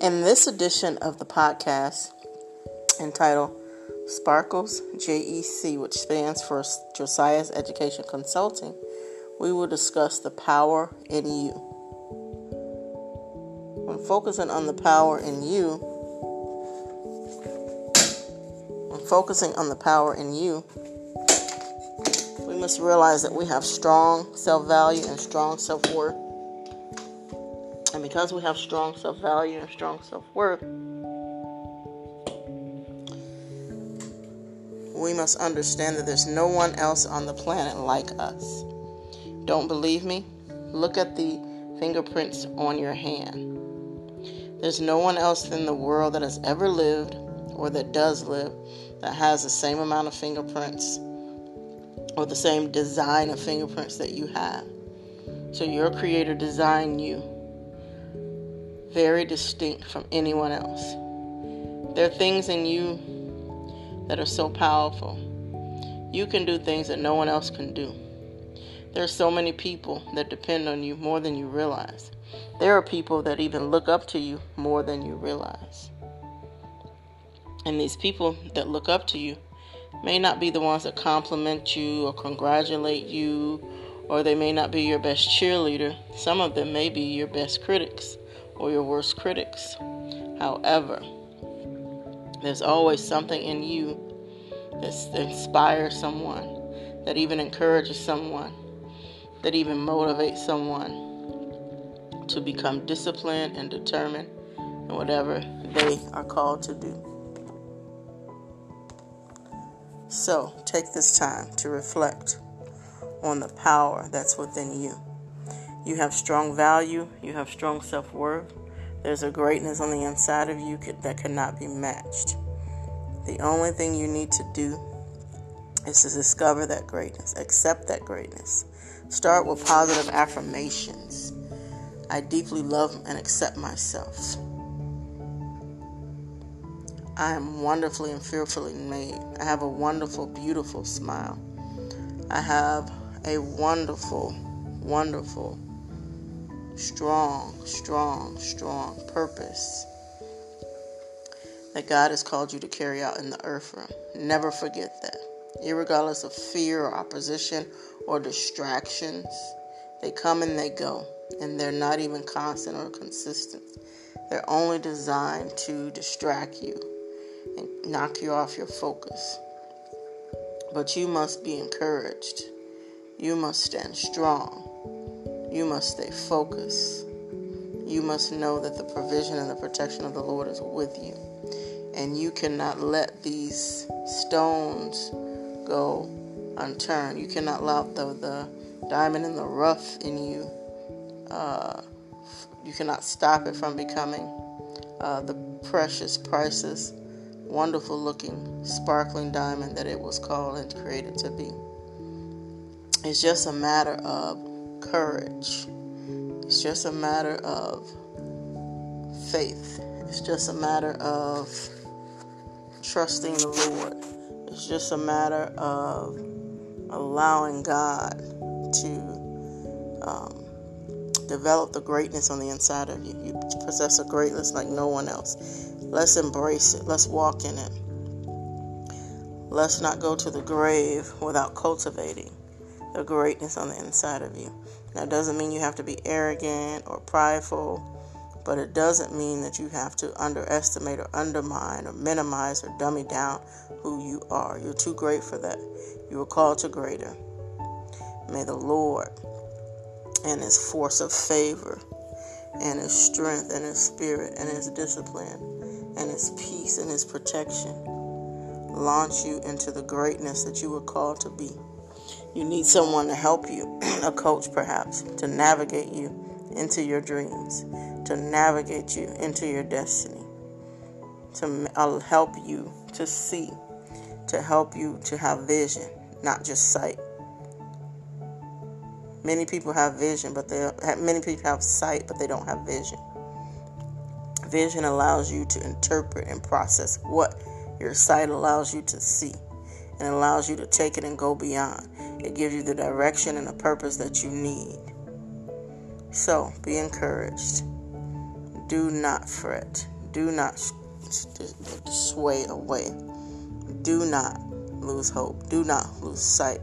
In this edition of the podcast, entitled Sparkles JEC, which stands for Josiah's Education Consulting, we will discuss the power in you. When focusing on the power in you, when focusing on the power in you, we must realize that we have strong self value and strong self worth. Because we have strong self value and strong self worth, we must understand that there's no one else on the planet like us. Don't believe me? Look at the fingerprints on your hand. There's no one else in the world that has ever lived or that does live that has the same amount of fingerprints or the same design of fingerprints that you have. So your creator designed you very distinct from anyone else. There are things in you that are so powerful. You can do things that no one else can do. There are so many people that depend on you more than you realize. There are people that even look up to you more than you realize. And these people that look up to you may not be the ones that compliment you or congratulate you, or they may not be your best cheerleader. Some of them may be your best critics or your worst critics. However, there's always something in you that inspires someone, that even encourages someone, that even motivates someone to become disciplined and determined in whatever they are called to do. So, take this time to reflect on the power that's within you. You have strong value, you have strong self worth. There's a greatness on the inside of you that cannot be matched. The only thing you need to do is to discover that greatness, accept that greatness. Start with positive affirmations. I deeply love and accept myself. I am wonderfully and fearfully made. I have a wonderful, beautiful smile. I have a wonderful, wonderful strong, strong, strong purpose that God has called you to carry out in the earth realm. Never forget that. Irregardless of fear or opposition or distractions, they come and they go, and they're not even constant or consistent. They're only designed to distract you and knock you off your focus. But you must be encouraged. You must stand strong you must stay focused. You must know that the provision and the protection of the Lord is with you. And you cannot let these stones go unturned. You cannot allow the, the diamond in the rough in you. Uh, you cannot stop it from becoming uh, the precious, priceless, wonderful looking, sparkling diamond that it was called and created to be. It's just a matter of courage. It's just a matter of faith. It's just a matter of trusting the Lord. It's just a matter of allowing God to um, develop the greatness on the inside of you. You possess a greatness like no one else. Let's embrace it. Let's walk in it. Let's not go to the grave without cultivating the greatness on the inside of you. Now that doesn't mean you have to be arrogant or prideful, but it doesn't mean that you have to underestimate or undermine or minimize or dummy down who you are. You're too great for that. You were called to greater. May the Lord and His force of favor and His strength and His spirit and His discipline and His peace and His protection launch you into the greatness that you were called to be. You need someone to help you, a coach perhaps, to navigate you into your dreams, to navigate you into your destiny, to uh, help you to see, to help you to have vision, not just sight. Many people have vision, but they many people have sight, but they don't have vision. Vision allows you to interpret and process what your sight allows you to see and allows you to take it and go beyond. It gives you the direction and the purpose that you need. So be encouraged. Do not fret. Do not sway away. Do not lose hope. Do not lose sight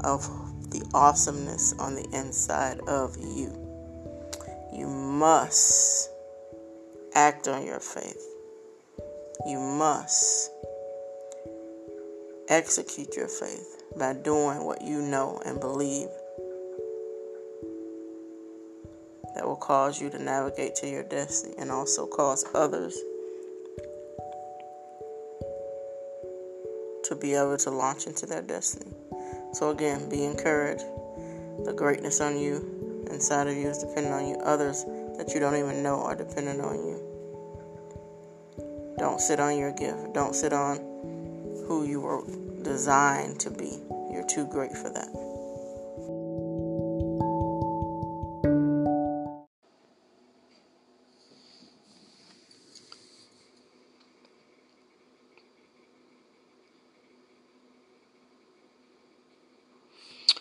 of the awesomeness on the inside of you. You must act on your faith. You must execute your faith by doing what you know and believe that will cause you to navigate to your destiny and also cause others to be able to launch into their destiny. So, again, be encouraged. The greatness on you, inside of you, is dependent on you. Others that you don't even know are dependent on you. Don't sit on your gift. Don't sit on who you were designed to be. You're too great for that.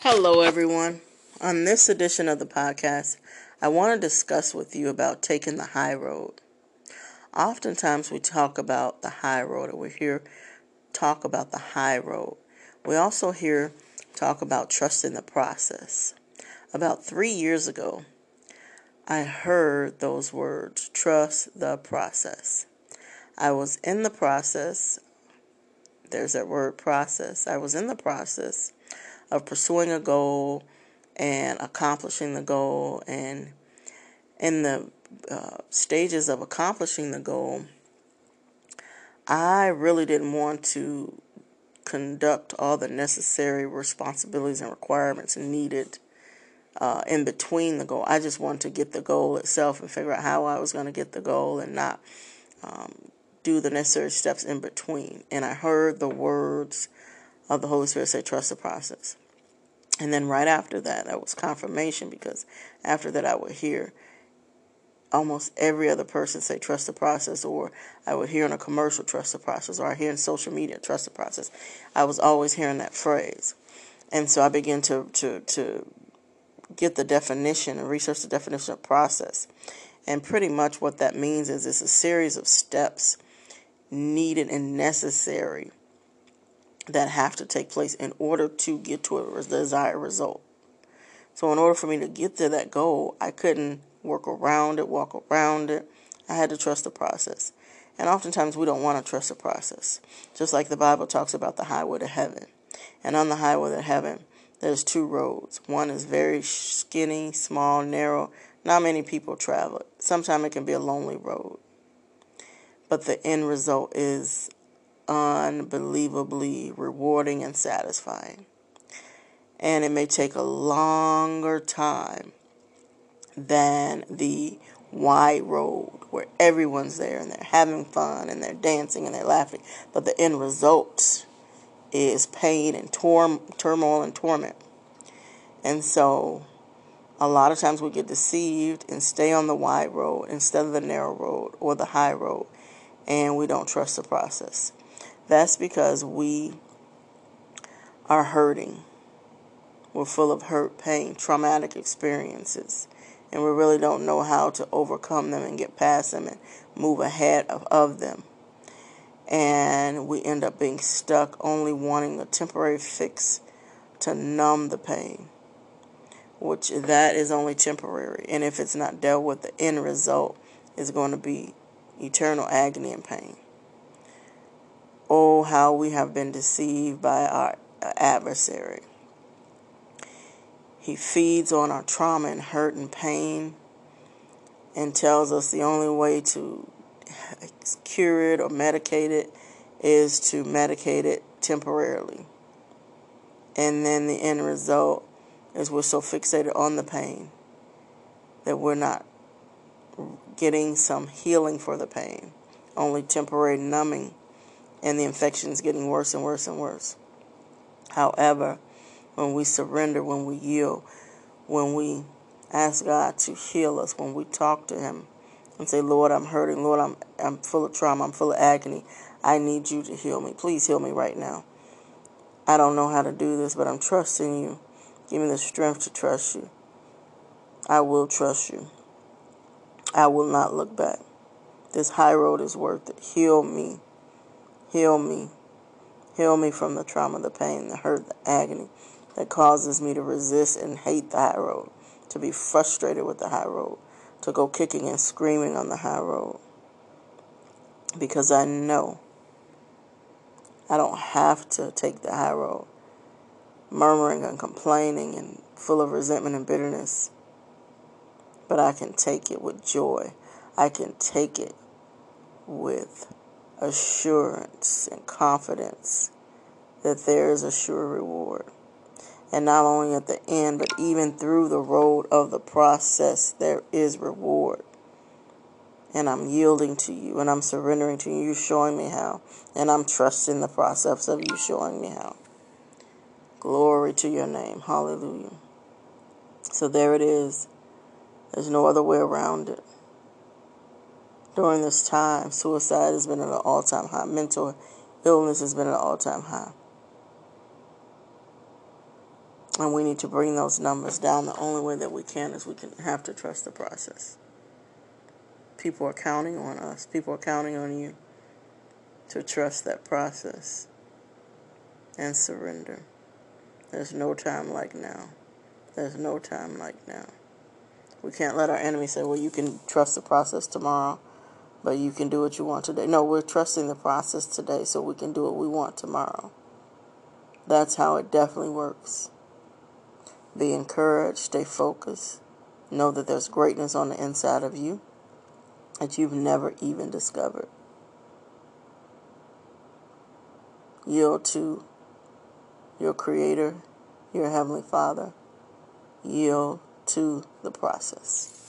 Hello, everyone. On this edition of the podcast, I want to discuss with you about taking the high road. Oftentimes, we talk about the high road, or we hear talk about the high road. We also hear talk about trusting the process. About three years ago, I heard those words trust the process. I was in the process. There's that word process. I was in the process of pursuing a goal and accomplishing the goal. And in the uh, stages of accomplishing the goal, I really didn't want to conduct all the necessary responsibilities and requirements needed uh, in between the goal. I just wanted to get the goal itself and figure out how I was going to get the goal and not um, do the necessary steps in between. And I heard the words of the Holy Spirit say, trust the process. And then right after that, that was confirmation because after that, I would hear almost every other person say trust the process, or I would hear in a commercial trust the process, or I hear in social media trust the process. I was always hearing that phrase. And so I began to, to, to get the definition and research the definition of process. And pretty much what that means is it's a series of steps needed and necessary that have to take place in order to get to a desired result. So, in order for me to get to that goal, I couldn't work around it, walk around it. I had to trust the process. And oftentimes we don't want to trust the process. Just like the Bible talks about the highway to heaven. And on the highway to heaven, there's two roads. One is very skinny, small, narrow. Not many people travel. Sometimes it can be a lonely road. But the end result is unbelievably rewarding and satisfying. And it may take a longer time than the wide road where everyone's there and they're having fun and they're dancing and they're laughing. But the end result is pain and tor- turmoil and torment. And so a lot of times we get deceived and stay on the wide road instead of the narrow road or the high road, and we don't trust the process. That's because we are hurting. We're full of hurt, pain, traumatic experiences, and we really don't know how to overcome them and get past them and move ahead of, of them. And we end up being stuck only wanting a temporary fix to numb the pain, which that is only temporary. And if it's not dealt with, the end result is going to be eternal agony and pain. Oh, how we have been deceived by our adversary. He feeds on our trauma and hurt and pain and tells us the only way to cure it or medicate it is to medicate it temporarily. And then the end result is we're so fixated on the pain that we're not getting some healing for the pain, only temporary numbing and the infection is getting worse and worse and worse. However, when we surrender, when we yield, when we ask God to heal us, when we talk to Him and say, Lord, I'm hurting, Lord, I'm, I'm full of trauma, I'm full of agony, I need you to heal me. Please heal me right now. I don't know how to do this, but I'm trusting you. Give me the strength to trust you. I will trust you. I will not look back. This high road is worth it. Heal me. Heal me. Heal me from the trauma, the pain, the hurt, the agony that causes me to resist and hate the high road, to be frustrated with the high road, to go kicking and screaming on the high road. Because I know I don't have to take the high road, murmuring and complaining and full of resentment and bitterness. But I can take it with joy. I can take it with assurance and confidence that there is a sure reward. And not only at the end, but even through the road of the process, there is reward. And I'm yielding to you and I'm surrendering to you. Showing me how. And I'm trusting the process of you showing me how. Glory to your name. Hallelujah. So there it is. There's no other way around it. During this time, suicide has been at an all time high. Mental illness has been at an all time high. And we need to bring those numbers down. The only way that we can is we can have to trust the process. People are counting on us. People are counting on you to trust that process and surrender. There's no time like now. There's no time like now. We can't let our enemy say, well, you can trust the process tomorrow, but you can do what you want today. No, we're trusting the process today so we can do what we want tomorrow. That's how it definitely works. Be encouraged, stay focused. Know that there's greatness on the inside of you that you've never even discovered. Yield to your Creator, your Heavenly Father. Yield to the process.